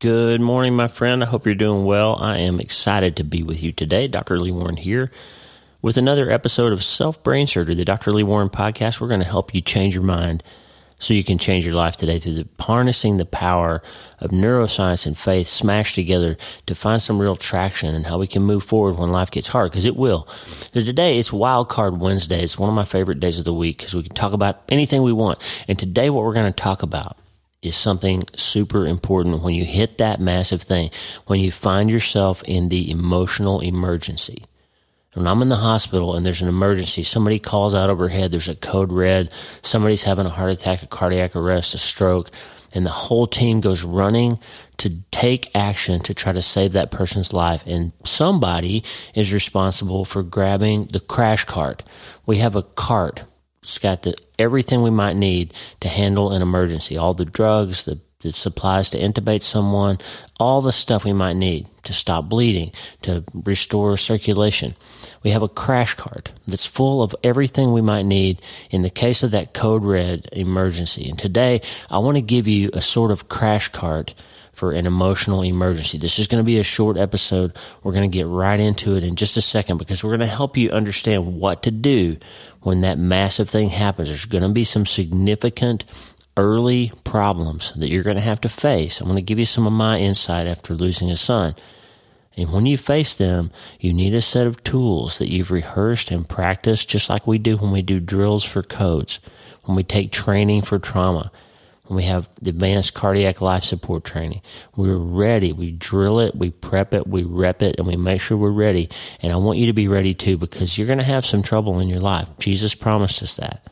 Good morning, my friend. I hope you're doing well. I am excited to be with you today. Dr. Lee Warren here with another episode of Self Brain Surgery, the Dr. Lee Warren podcast. We're going to help you change your mind so you can change your life today through the, harnessing the power of neuroscience and faith smashed together to find some real traction and how we can move forward when life gets hard because it will. So today it's Wild Card Wednesday. It's one of my favorite days of the week because we can talk about anything we want. And today what we're going to talk about is something super important when you hit that massive thing, when you find yourself in the emotional emergency. When I'm in the hospital and there's an emergency, somebody calls out overhead, there's a code red, somebody's having a heart attack, a cardiac arrest, a stroke, and the whole team goes running to take action to try to save that person's life. And somebody is responsible for grabbing the crash cart. We have a cart it's got the, everything we might need to handle an emergency. All the drugs, the, the supplies to intubate someone, all the stuff we might need to stop bleeding, to restore circulation. We have a crash cart that's full of everything we might need in the case of that code red emergency. And today I want to give you a sort of crash cart for an emotional emergency. This is going to be a short episode. We're going to get right into it in just a second because we're going to help you understand what to do when that massive thing happens. There's going to be some significant early problems that you're going to have to face. I'm going to give you some of my insight after losing a son. And when you face them, you need a set of tools that you've rehearsed and practiced, just like we do when we do drills for codes, when we take training for trauma we have the advanced cardiac life support training. We're ready. We drill it, we prep it, we rep it, and we make sure we're ready. And I want you to be ready too because you're going to have some trouble in your life. Jesus promised us that.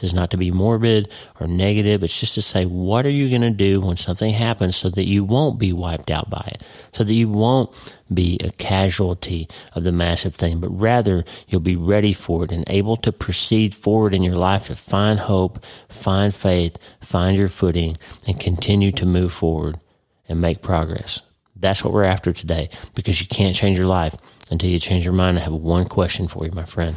It's not to be morbid or negative. It's just to say, what are you going to do when something happens so that you won't be wiped out by it, so that you won't be a casualty of the massive thing, but rather you'll be ready for it and able to proceed forward in your life to find hope, find faith, find your footing, and continue to move forward and make progress. That's what we're after today because you can't change your life until you change your mind. I have one question for you, my friend.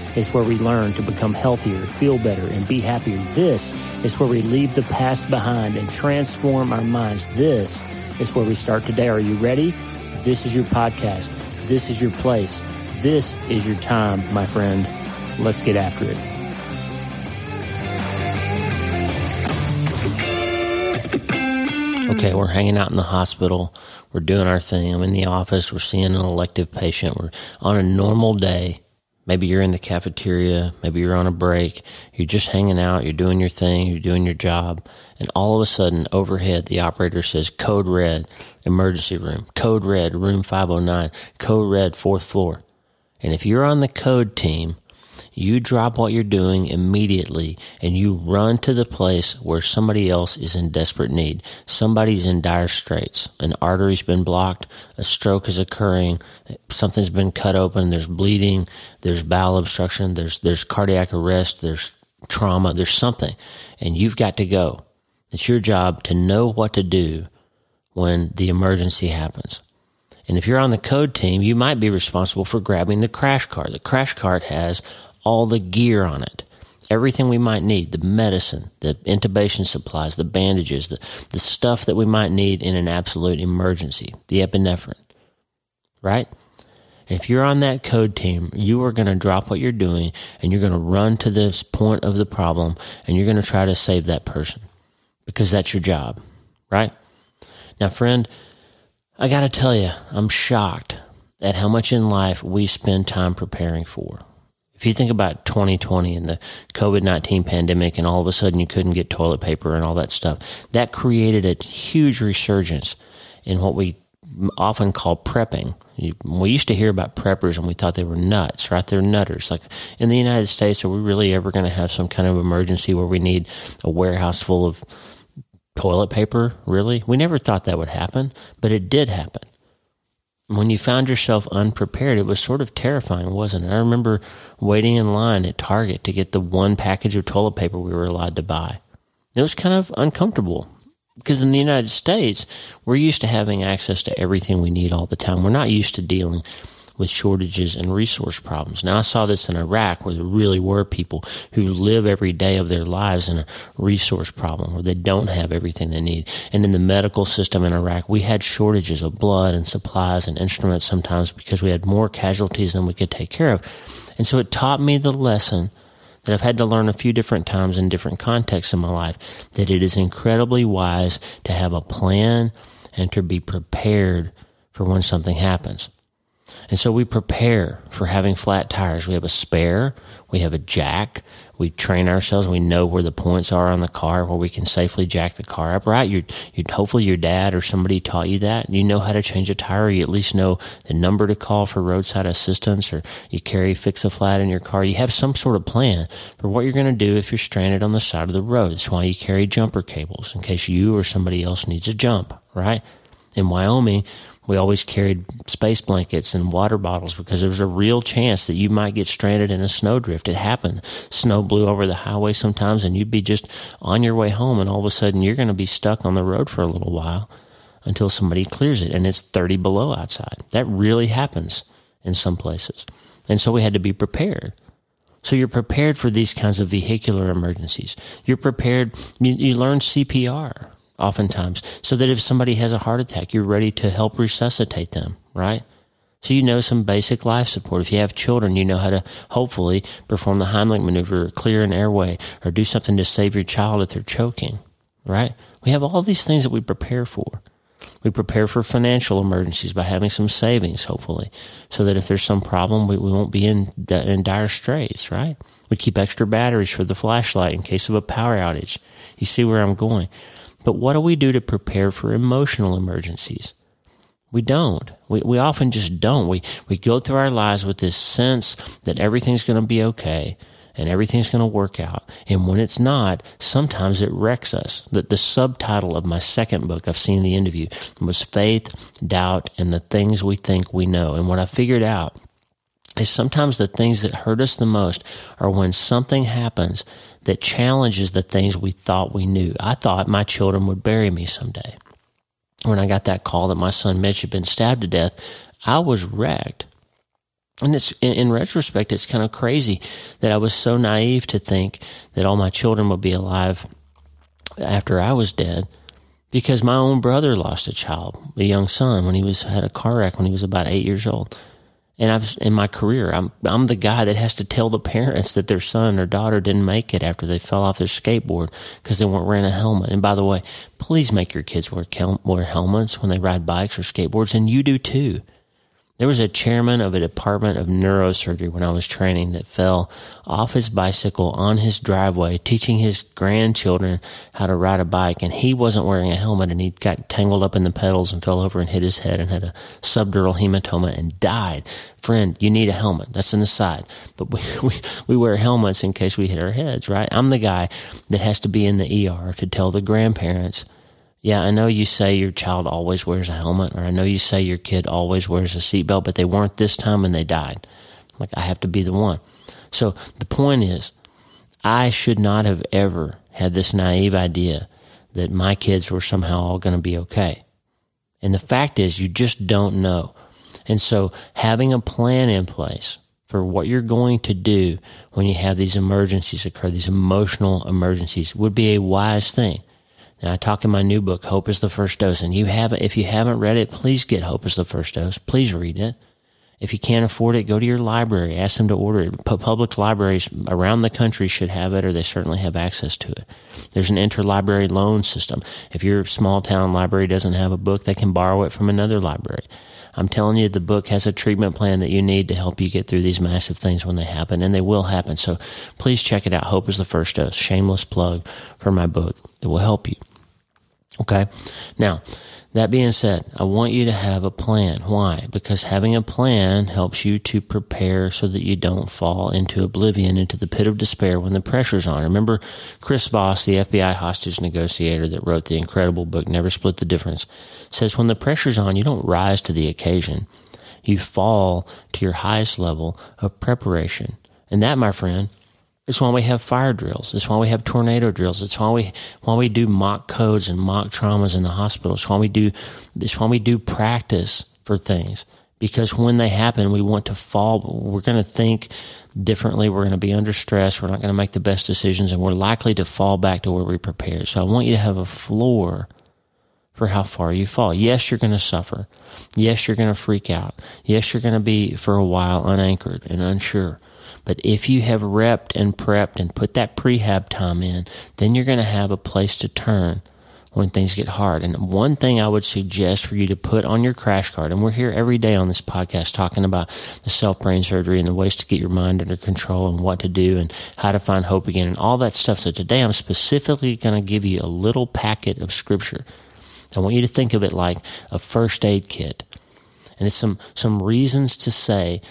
is where we learn to become healthier, feel better, and be happier. This is where we leave the past behind and transform our minds. This is where we start today. Are you ready? This is your podcast. This is your place. This is your time, my friend. Let's get after it. Okay, we're hanging out in the hospital. We're doing our thing. I'm in the office. We're seeing an elective patient. We're on a normal day Maybe you're in the cafeteria, maybe you're on a break, you're just hanging out, you're doing your thing, you're doing your job, and all of a sudden overhead the operator says code red, emergency room, code red, room 509, code red, fourth floor. And if you're on the code team, you drop what you're doing immediately and you run to the place where somebody else is in desperate need. Somebody's in dire straits. An artery's been blocked, a stroke is occurring, something's been cut open, there's bleeding, there's bowel obstruction, there's there's cardiac arrest, there's trauma, there's something. And you've got to go. It's your job to know what to do when the emergency happens. And if you're on the code team, you might be responsible for grabbing the crash cart. The crash cart has all the gear on it. Everything we might need, the medicine, the intubation supplies, the bandages, the, the stuff that we might need in an absolute emergency, the epinephrine, right? If you're on that code team, you are going to drop what you're doing and you're going to run to this point of the problem and you're going to try to save that person because that's your job, right? Now, friend, I got to tell you, I'm shocked at how much in life we spend time preparing for. If you think about 2020 and the COVID 19 pandemic, and all of a sudden you couldn't get toilet paper and all that stuff, that created a huge resurgence in what we often call prepping. We used to hear about preppers and we thought they were nuts, right? They're nutters. Like in the United States, are we really ever going to have some kind of emergency where we need a warehouse full of toilet paper? Really? We never thought that would happen, but it did happen. When you found yourself unprepared, it was sort of terrifying, wasn't it? I remember waiting in line at Target to get the one package of toilet paper we were allowed to buy. It was kind of uncomfortable because in the United States, we're used to having access to everything we need all the time. We're not used to dealing with shortages and resource problems. Now, I saw this in Iraq where there really were people who live every day of their lives in a resource problem where they don't have everything they need. And in the medical system in Iraq, we had shortages of blood and supplies and instruments sometimes because we had more casualties than we could take care of. And so it taught me the lesson that I've had to learn a few different times in different contexts in my life that it is incredibly wise to have a plan and to be prepared for when something happens. And so we prepare for having flat tires. We have a spare, we have a jack, we train ourselves, we know where the points are on the car where we can safely jack the car up, right? You you hopefully your dad or somebody taught you that. You know how to change a tire, you at least know the number to call for roadside assistance or you carry fix a flat in your car. You have some sort of plan for what you're going to do if you're stranded on the side of the road. That's why you carry jumper cables in case you or somebody else needs a jump, right? In Wyoming, we always carried space blankets and water bottles because there was a real chance that you might get stranded in a snowdrift. It happened. Snow blew over the highway sometimes and you'd be just on your way home and all of a sudden you're going to be stuck on the road for a little while until somebody clears it and it's 30 below outside. That really happens in some places. And so we had to be prepared. So you're prepared for these kinds of vehicular emergencies. You're prepared. You, you learn CPR oftentimes, so that if somebody has a heart attack, you're ready to help resuscitate them, right? So you know some basic life support. If you have children, you know how to hopefully perform the Heimlich maneuver, or clear an airway, or do something to save your child if they're choking, right? We have all these things that we prepare for. We prepare for financial emergencies by having some savings, hopefully, so that if there's some problem, we, we won't be in, in dire straits, right? We keep extra batteries for the flashlight in case of a power outage. You see where I'm going. But what do we do to prepare for emotional emergencies? We don't. We, we often just don't. We, we go through our lives with this sense that everything's going to be okay and everything's going to work out. And when it's not, sometimes it wrecks us. The, the subtitle of my second book, I've seen the End of You, was Faith, Doubt, and the Things We Think We Know. And what I figured out is sometimes the things that hurt us the most are when something happens that challenges the things we thought we knew. I thought my children would bury me someday. When I got that call that my son Mitch had been stabbed to death, I was wrecked. And it's in, retrospect, it's kind of crazy that I was so naive to think that all my children would be alive after I was dead because my own brother lost a child, a young son, when he was had a car wreck when he was about eight years old. And I've in my career, I'm I'm the guy that has to tell the parents that their son or daughter didn't make it after they fell off their skateboard because they weren't wearing a helmet. And by the way, please make your kids wear wear helmets when they ride bikes or skateboards, and you do too. There was a chairman of a department of neurosurgery when I was training that fell off his bicycle on his driveway teaching his grandchildren how to ride a bike and he wasn't wearing a helmet and he got tangled up in the pedals and fell over and hit his head and had a subdural hematoma and died. Friend, you need a helmet. That's an aside. But we, we, we wear helmets in case we hit our heads, right? I'm the guy that has to be in the ER to tell the grandparents yeah, I know you say your child always wears a helmet, or I know you say your kid always wears a seatbelt, but they weren't this time and they died. Like, I have to be the one. So the point is, I should not have ever had this naive idea that my kids were somehow all going to be okay. And the fact is, you just don't know. And so having a plan in place for what you're going to do when you have these emergencies occur, these emotional emergencies, would be a wise thing. Now, I talk in my new book, Hope is the First Dose, and you haven't, if you haven't read it, please get Hope is the First Dose. Please read it. If you can't afford it, go to your library. Ask them to order it. Public libraries around the country should have it, or they certainly have access to it. There's an interlibrary loan system. If your small town library doesn't have a book, they can borrow it from another library. I'm telling you, the book has a treatment plan that you need to help you get through these massive things when they happen, and they will happen. So please check it out. Hope is the first dose. Shameless plug for my book. It will help you. Okay. Now, that being said, I want you to have a plan. Why? Because having a plan helps you to prepare so that you don't fall into oblivion, into the pit of despair when the pressure's on. Remember Chris Voss, the FBI hostage negotiator that wrote the incredible book, Never Split the Difference, says when the pressure's on, you don't rise to the occasion. You fall to your highest level of preparation. And that, my friend, is why we have fire drills. It's why we have tornado drills. It's why we why we do mock codes and mock traumas in the hospital. It's why we do it's why we do practice for things. Because when they happen, we want to fall. We're going to think differently. We're going to be under stress. We're not going to make the best decisions, and we're likely to fall back to where we prepared. So I want you to have a floor for how far you fall. Yes, you're going to suffer. Yes, you're going to freak out. Yes, you're going to be for a while unanchored and unsure. But if you have repped and prepped and put that prehab time in, then you're going to have a place to turn when things get hard. And one thing I would suggest for you to put on your crash cart, and we're here every day on this podcast talking about the self brain surgery and the ways to get your mind under control and what to do and how to find hope again and all that stuff. So today I'm specifically going to give you a little packet of scripture I want you to think of it like a first aid kit. And it's some, some reasons to say,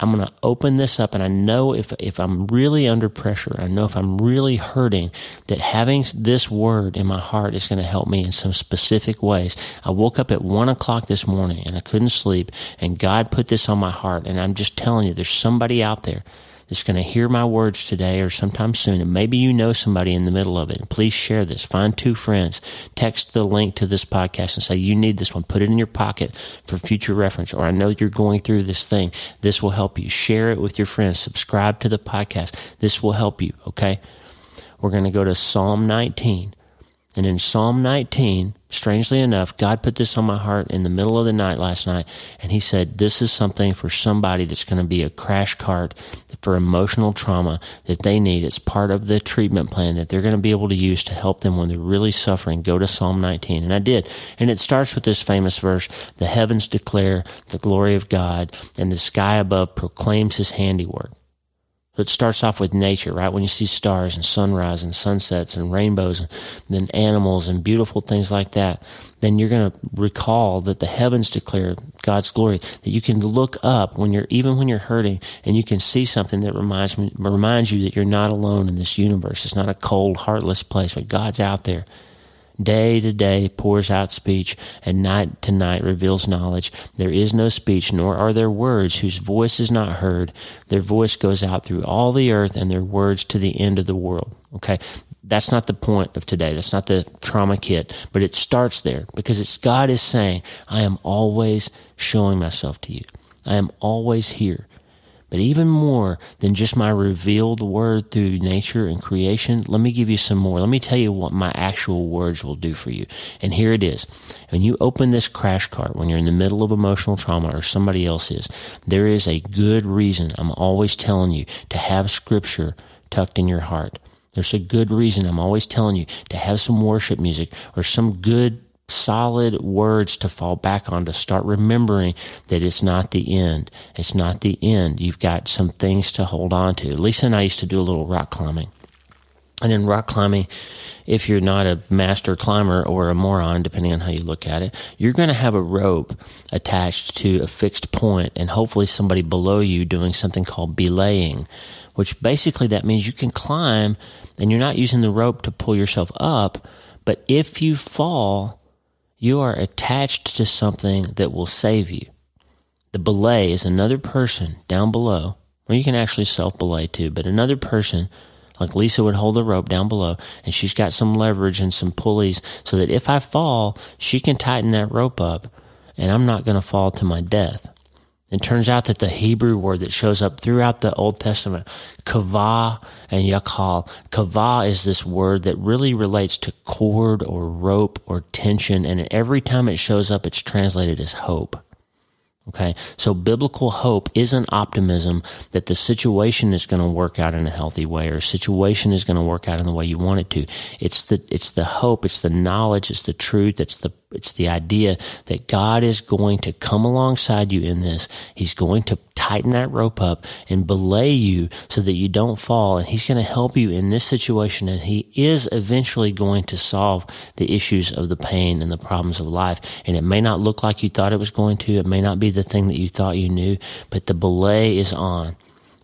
I'm going to open this up and I know if, if I'm really under pressure, I know if I'm really hurting, that having this word in my heart is going to help me in some specific ways. I woke up at one o'clock this morning and I couldn't sleep and God put this on my heart. And I'm just telling you, there's somebody out there that's going to hear my words today or sometime soon, and maybe you know somebody in the middle of it, please share this. Find two friends, text the link to this podcast and say, You need this one. Put it in your pocket for future reference, or I know you're going through this thing. This will help you. Share it with your friends. Subscribe to the podcast. This will help you, okay? We're going to go to Psalm 19. And in Psalm 19, strangely enough, God put this on my heart in the middle of the night last night. And He said, This is something for somebody that's going to be a crash cart for emotional trauma that they need. It's part of the treatment plan that they're going to be able to use to help them when they're really suffering. Go to Psalm 19. And I did. And it starts with this famous verse The heavens declare the glory of God, and the sky above proclaims His handiwork. So it starts off with nature, right? When you see stars and sunrise and sunsets and rainbows and then animals and beautiful things like that, then you're going to recall that the heavens declare God's glory. That you can look up when you're, even when you're hurting and you can see something that reminds me, reminds you that you're not alone in this universe. It's not a cold, heartless place, but God's out there Day to day pours out speech, and night to night reveals knowledge. There is no speech, nor are there words whose voice is not heard. Their voice goes out through all the earth, and their words to the end of the world. Okay? That's not the point of today. That's not the trauma kit, but it starts there because it's God is saying, I am always showing myself to you. I am always here. But even more than just my revealed word through nature and creation, let me give you some more. Let me tell you what my actual words will do for you. And here it is. When you open this crash cart, when you're in the middle of emotional trauma or somebody else is, there is a good reason I'm always telling you to have scripture tucked in your heart. There's a good reason I'm always telling you to have some worship music or some good solid words to fall back on to start remembering that it's not the end. It's not the end. You've got some things to hold on to. Lisa and I used to do a little rock climbing. And in rock climbing, if you're not a master climber or a moron, depending on how you look at it, you're going to have a rope attached to a fixed point and hopefully somebody below you doing something called belaying, which basically that means you can climb and you're not using the rope to pull yourself up. But if you fall, you are attached to something that will save you. The belay is another person down below, or you can actually self belay too, but another person, like Lisa would hold the rope down below, and she's got some leverage and some pulleys so that if I fall, she can tighten that rope up and I'm not going to fall to my death. It turns out that the Hebrew word that shows up throughout the Old Testament, kavah and yakal, kavah is this word that really relates to cord or rope or tension, and every time it shows up, it's translated as hope. Okay. So biblical hope isn't optimism that the situation is going to work out in a healthy way or situation is going to work out in the way you want it to. It's the, it's the hope. It's the knowledge. It's the truth. It's the it's the idea that God is going to come alongside you in this. He's going to tighten that rope up and belay you so that you don't fall. And He's going to help you in this situation. And He is eventually going to solve the issues of the pain and the problems of life. And it may not look like you thought it was going to. It may not be the thing that you thought you knew, but the belay is on.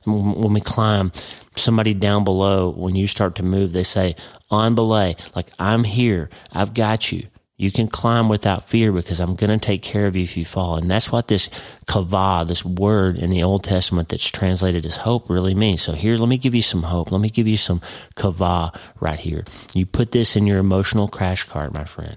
When we climb, somebody down below, when you start to move, they say, on belay, like I'm here. I've got you. You can climb without fear because I'm going to take care of you if you fall. And that's what this kavah, this word in the Old Testament that's translated as hope really means. So here, let me give you some hope. Let me give you some kavah right here. You put this in your emotional crash cart, my friend,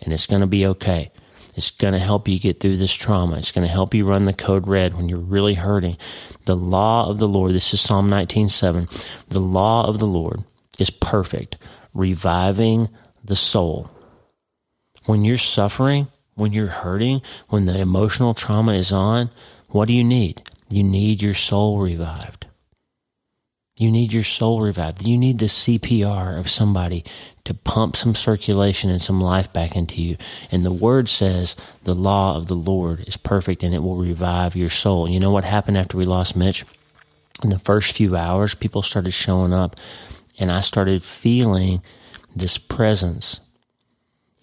and it's going to be okay. It's going to help you get through this trauma. It's going to help you run the code red when you're really hurting. The law of the Lord, this is Psalm 19:7. The law of the Lord is perfect, reviving the soul when you're suffering, when you're hurting, when the emotional trauma is on, what do you need? You need your soul revived. You need your soul revived. You need the CPR of somebody to pump some circulation and some life back into you. And the word says the law of the Lord is perfect and it will revive your soul. You know what happened after we lost Mitch? In the first few hours, people started showing up and I started feeling this presence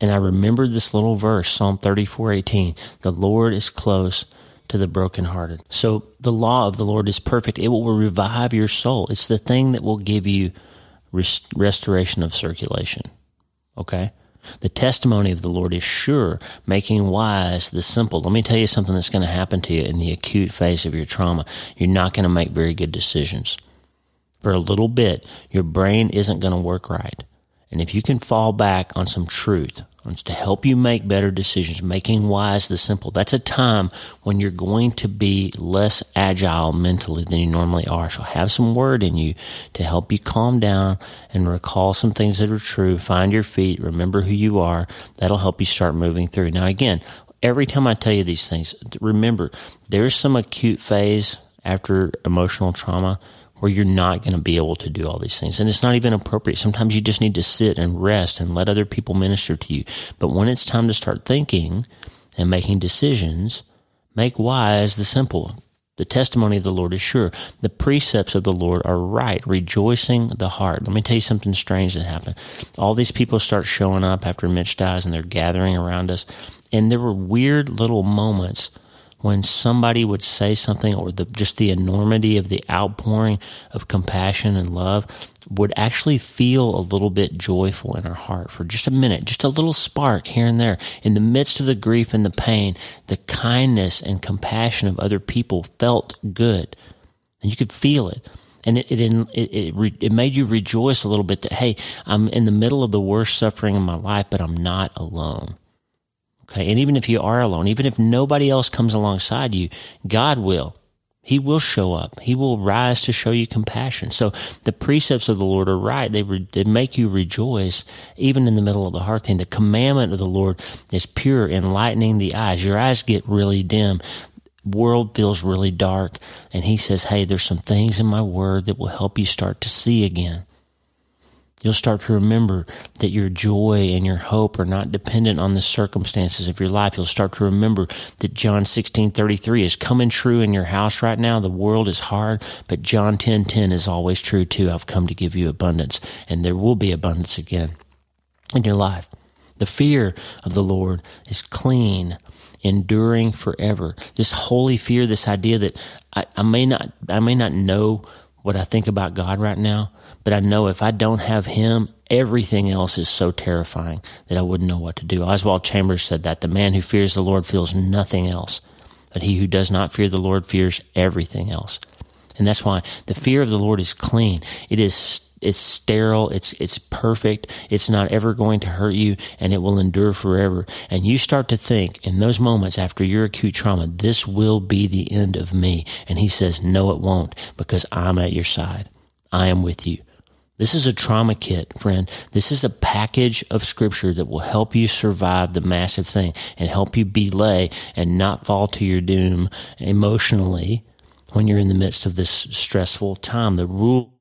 and I remembered this little verse, Psalm 34 18. The Lord is close to the brokenhearted. So the law of the Lord is perfect. It will revive your soul. It's the thing that will give you rest- restoration of circulation. Okay? The testimony of the Lord is sure, making wise the simple. Let me tell you something that's going to happen to you in the acute phase of your trauma. You're not going to make very good decisions. For a little bit, your brain isn't going to work right. And if you can fall back on some truth, to help you make better decisions, making wise the simple, that's a time when you're going to be less agile mentally than you normally are. So have some word in you to help you calm down and recall some things that are true. Find your feet, remember who you are. That'll help you start moving through. Now, again, every time I tell you these things, remember there's some acute phase after emotional trauma where you're not going to be able to do all these things. And it's not even appropriate. Sometimes you just need to sit and rest and let other people minister to you. But when it's time to start thinking and making decisions, make wise the simple. The testimony of the Lord is sure. The precepts of the Lord are right, rejoicing the heart. Let me tell you something strange that happened. All these people start showing up after Mitch dies and they're gathering around us. And there were weird little moments when somebody would say something or the, just the enormity of the outpouring of compassion and love would actually feel a little bit joyful in our heart for just a minute, just a little spark here and there. In the midst of the grief and the pain, the kindness and compassion of other people felt good. And you could feel it. And it, it, it, it, it made you rejoice a little bit that, hey, I'm in the middle of the worst suffering in my life, but I'm not alone. Okay. And even if you are alone, even if nobody else comes alongside you, God will. He will show up. He will rise to show you compassion. So the precepts of the Lord are right. They, re, they make you rejoice even in the middle of the hard thing. The commandment of the Lord is pure, enlightening the eyes. Your eyes get really dim. World feels really dark. And he says, Hey, there's some things in my word that will help you start to see again. You'll start to remember that your joy and your hope are not dependent on the circumstances of your life. You'll start to remember that John 16 33 is coming true in your house right now. The world is hard, but John 10 10 is always true too. I've come to give you abundance, and there will be abundance again in your life. The fear of the Lord is clean, enduring forever. This holy fear, this idea that I, I may not, I may not know what I think about God right now, but I know if I don't have him, everything else is so terrifying that I wouldn't know what to do. Oswald Chambers said that the man who fears the Lord feels nothing else, but he who does not fear the Lord fears everything else. And that's why the fear of the Lord is clean. It is it's sterile, it's it's perfect, it's not ever going to hurt you, and it will endure forever. And you start to think in those moments after your acute trauma, this will be the end of me. And he says, No, it won't, because I'm at your side. I am with you. This is a trauma kit, friend. This is a package of scripture that will help you survive the massive thing and help you belay and not fall to your doom emotionally when you're in the midst of this stressful time. The rule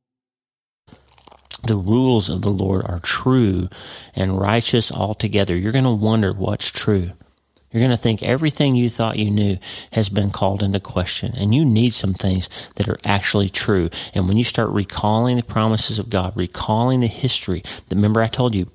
the rules of the Lord are true and righteous altogether. You're going to wonder what's true. You're going to think everything you thought you knew has been called into question, and you need some things that are actually true. And when you start recalling the promises of God, recalling the history, remember I told you,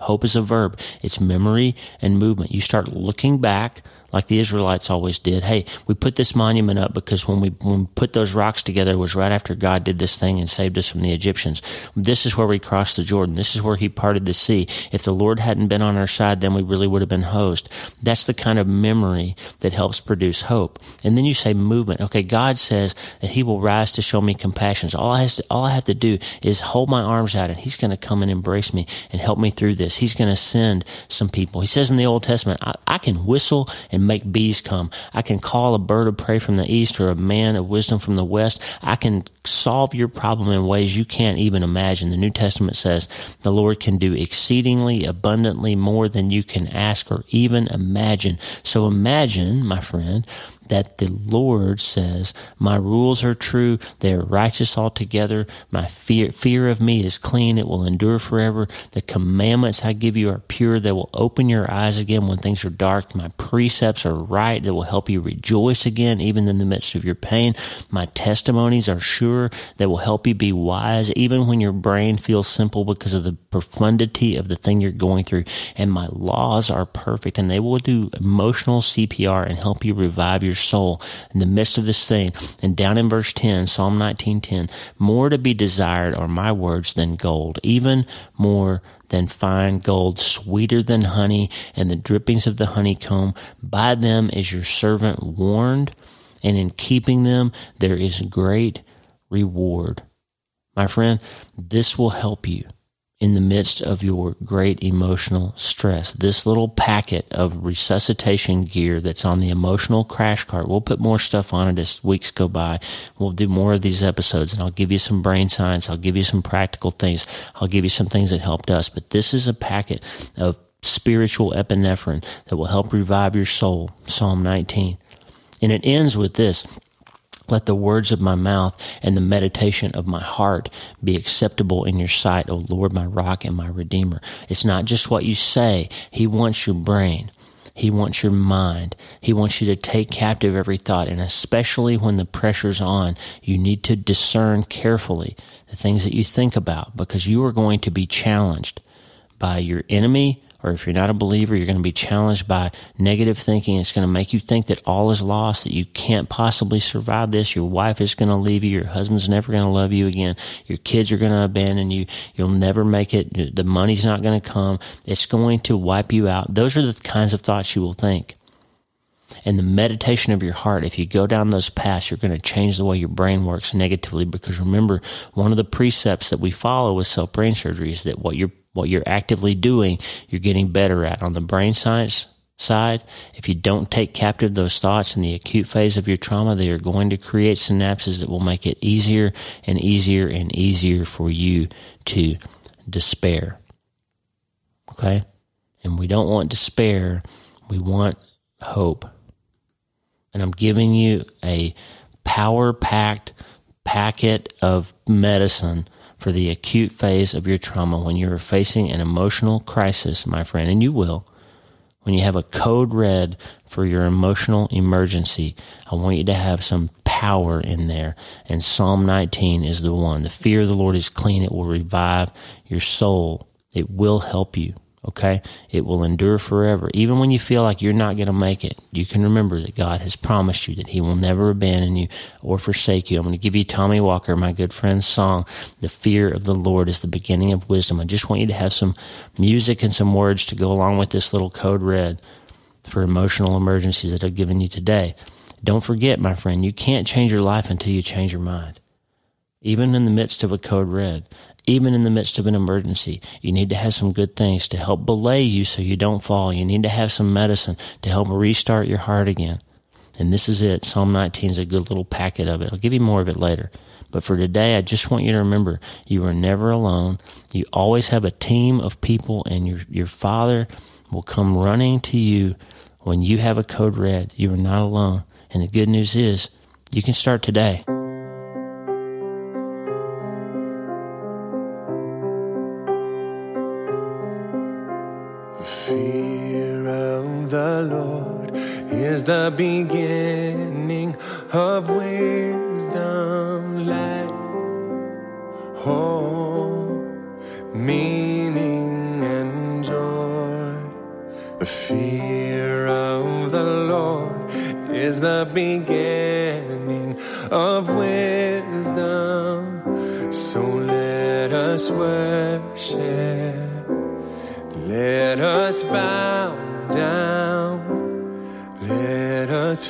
hope is a verb. It's memory and movement. You start looking back like the Israelites always did. Hey, we put this monument up because when we, when we put those rocks together was right after God did this thing and saved us from the Egyptians. This is where we crossed the Jordan. This is where he parted the sea. If the Lord hadn't been on our side, then we really would have been hosed. That's the kind of memory that helps produce hope. And then you say movement. Okay, God says that he will rise to show me compassion. So all I, to, all I have to do is hold my arms out and he's going to come and embrace me and help me through this. He's going to send some people. He says in the Old Testament, I, I can whistle and make bees come. I can call a bird of prey from the east or a man of wisdom from the west. I can solve your problem in ways you can't even imagine. The New Testament says the Lord can do exceedingly abundantly more than you can ask or even imagine. So imagine, my friend, that the Lord says, My rules are true, they are righteous altogether, my fear, fear of me is clean, it will endure forever. The commandments I give you are pure, they will open your eyes again when things are dark. My precepts are right, they will help you rejoice again, even in the midst of your pain. My testimonies are sure, they will help you be wise, even when your brain feels simple because of the profundity of the thing you're going through. And my laws are perfect, and they will do emotional CPR and help you revive your soul in the midst of this thing. And down in verse 10, Psalm 19:10, more to be desired are my words than gold, even more than fine gold, sweeter than honey and the drippings of the honeycomb. By them is your servant warned, and in keeping them there is great reward. My friend, this will help you in the midst of your great emotional stress. This little packet of resuscitation gear that's on the emotional crash cart, we'll put more stuff on it as weeks go by. We'll do more of these episodes and I'll give you some brain science. I'll give you some practical things. I'll give you some things that helped us. But this is a packet of spiritual epinephrine that will help revive your soul. Psalm 19. And it ends with this. Let the words of my mouth and the meditation of my heart be acceptable in your sight, O Lord, my rock and my redeemer. It's not just what you say. He wants your brain. He wants your mind. He wants you to take captive every thought. And especially when the pressure's on, you need to discern carefully the things that you think about because you are going to be challenged by your enemy or if you're not a believer, you're going to be challenged by negative thinking. It's going to make you think that all is lost, that you can't possibly survive this. Your wife is going to leave you. Your husband's never going to love you again. Your kids are going to abandon you. You'll never make it. The money's not going to come. It's going to wipe you out. Those are the kinds of thoughts you will think. And the meditation of your heart, if you go down those paths, you're going to change the way your brain works negatively. Because remember, one of the precepts that we follow with self brain surgery is that what you're what you're actively doing, you're getting better at. On the brain science side, if you don't take captive those thoughts in the acute phase of your trauma, they are going to create synapses that will make it easier and easier and easier for you to despair. Okay? And we don't want despair, we want hope. And I'm giving you a power packed packet of medicine for the acute phase of your trauma when you're facing an emotional crisis, my friend, and you will. When you have a code red for your emotional emergency, I want you to have some power in there. And Psalm 19 is the one. The fear of the Lord is clean. It will revive your soul. It will help you. Okay? It will endure forever. Even when you feel like you're not going to make it, you can remember that God has promised you that He will never abandon you or forsake you. I'm going to give you Tommy Walker, my good friend's song, The Fear of the Lord is the beginning of wisdom. I just want you to have some music and some words to go along with this little code red for emotional emergencies that I've given you today. Don't forget, my friend, you can't change your life until you change your mind. Even in the midst of a code red, even in the midst of an emergency, you need to have some good things to help belay you so you don't fall. You need to have some medicine to help restart your heart again. And this is it. Psalm 19 is a good little packet of it. I'll give you more of it later. But for today, I just want you to remember you are never alone. You always have a team of people, and your, your Father will come running to you when you have a code red. You are not alone. And the good news is you can start today. Beginning of Let us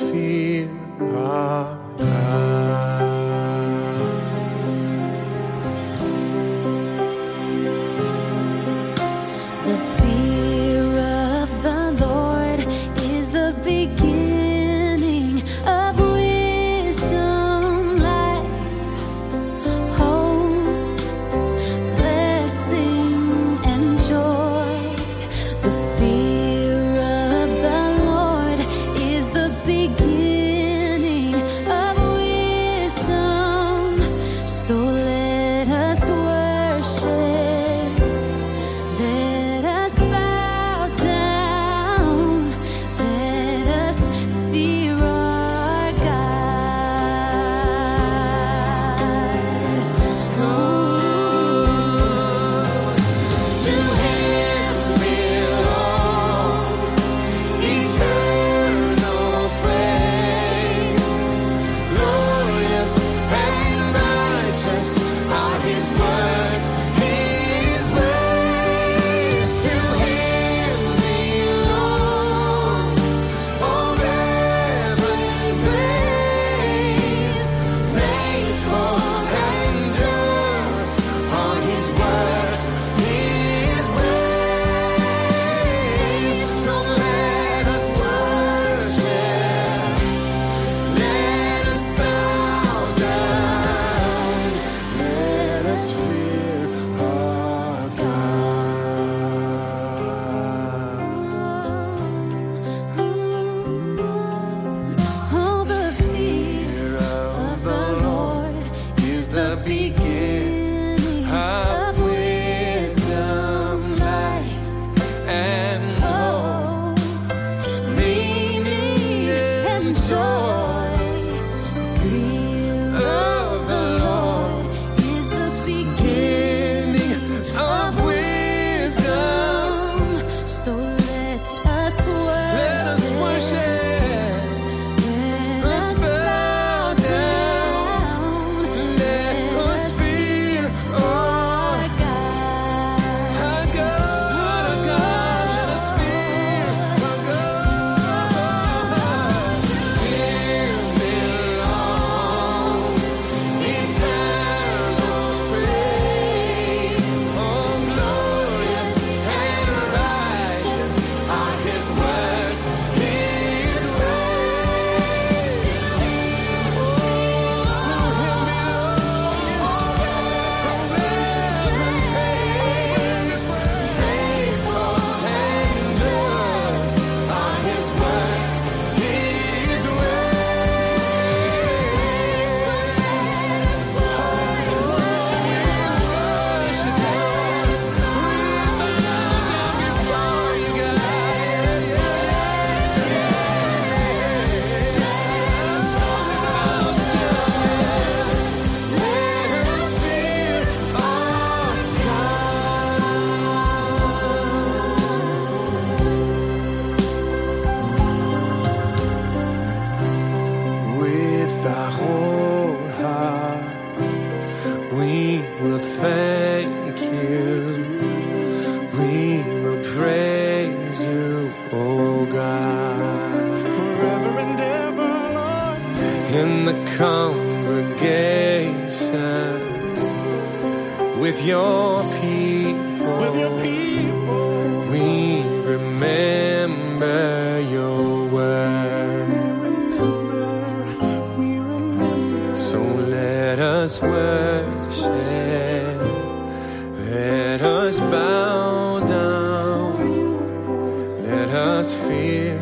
fear.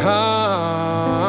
Our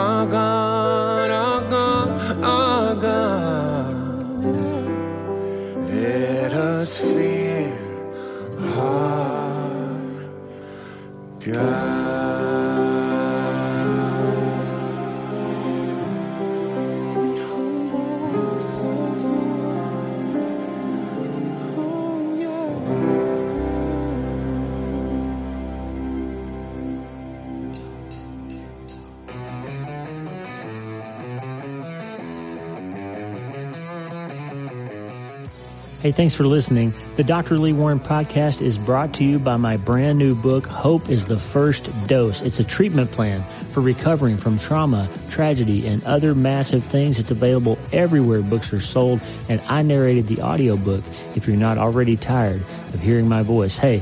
Hey, thanks for listening. The Dr. Lee Warren podcast is brought to you by my brand new book, Hope is the First Dose. It's a treatment plan for recovering from trauma, tragedy, and other massive things. It's available everywhere books are sold, and I narrated the audiobook if you're not already tired of hearing my voice. Hey,